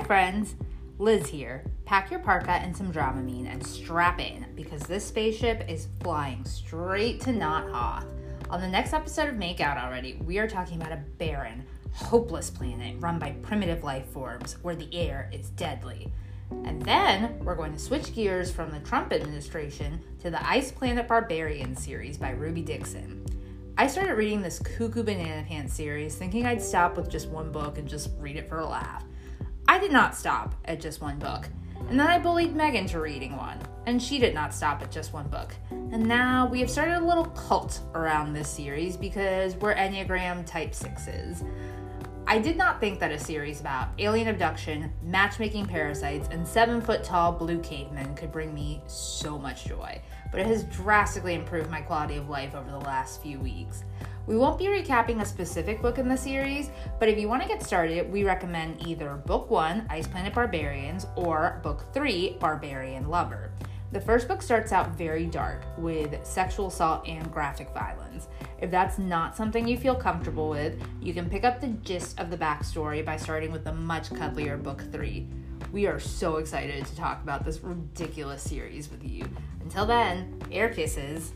friends, Liz here. Pack your parka and some Dramamine and strap in because this spaceship is flying straight to Not Hoth. On the next episode of Make Out Already, we are talking about a barren, hopeless planet run by primitive life forms where the air is deadly. And then we're going to switch gears from the Trump administration to the Ice Planet Barbarian series by Ruby Dixon. I started reading this Cuckoo Banana Pants series thinking I'd stop with just one book and just read it for a laugh. I did not stop at just one book. And then I bullied Megan to reading one, and she did not stop at just one book. And now we have started a little cult around this series because we're Enneagram Type 6s. I did not think that a series about alien abduction, matchmaking parasites, and seven foot tall blue cavemen could bring me so much joy, but it has drastically improved my quality of life over the last few weeks. We won't be recapping a specific book in the series, but if you want to get started, we recommend either Book 1, Ice Planet Barbarians, or Book 3, Barbarian Lover. The first book starts out very dark with sexual assault and graphic violence. If that's not something you feel comfortable with, you can pick up the gist of the backstory by starting with the much cuddlier Book 3. We are so excited to talk about this ridiculous series with you. Until then, air kisses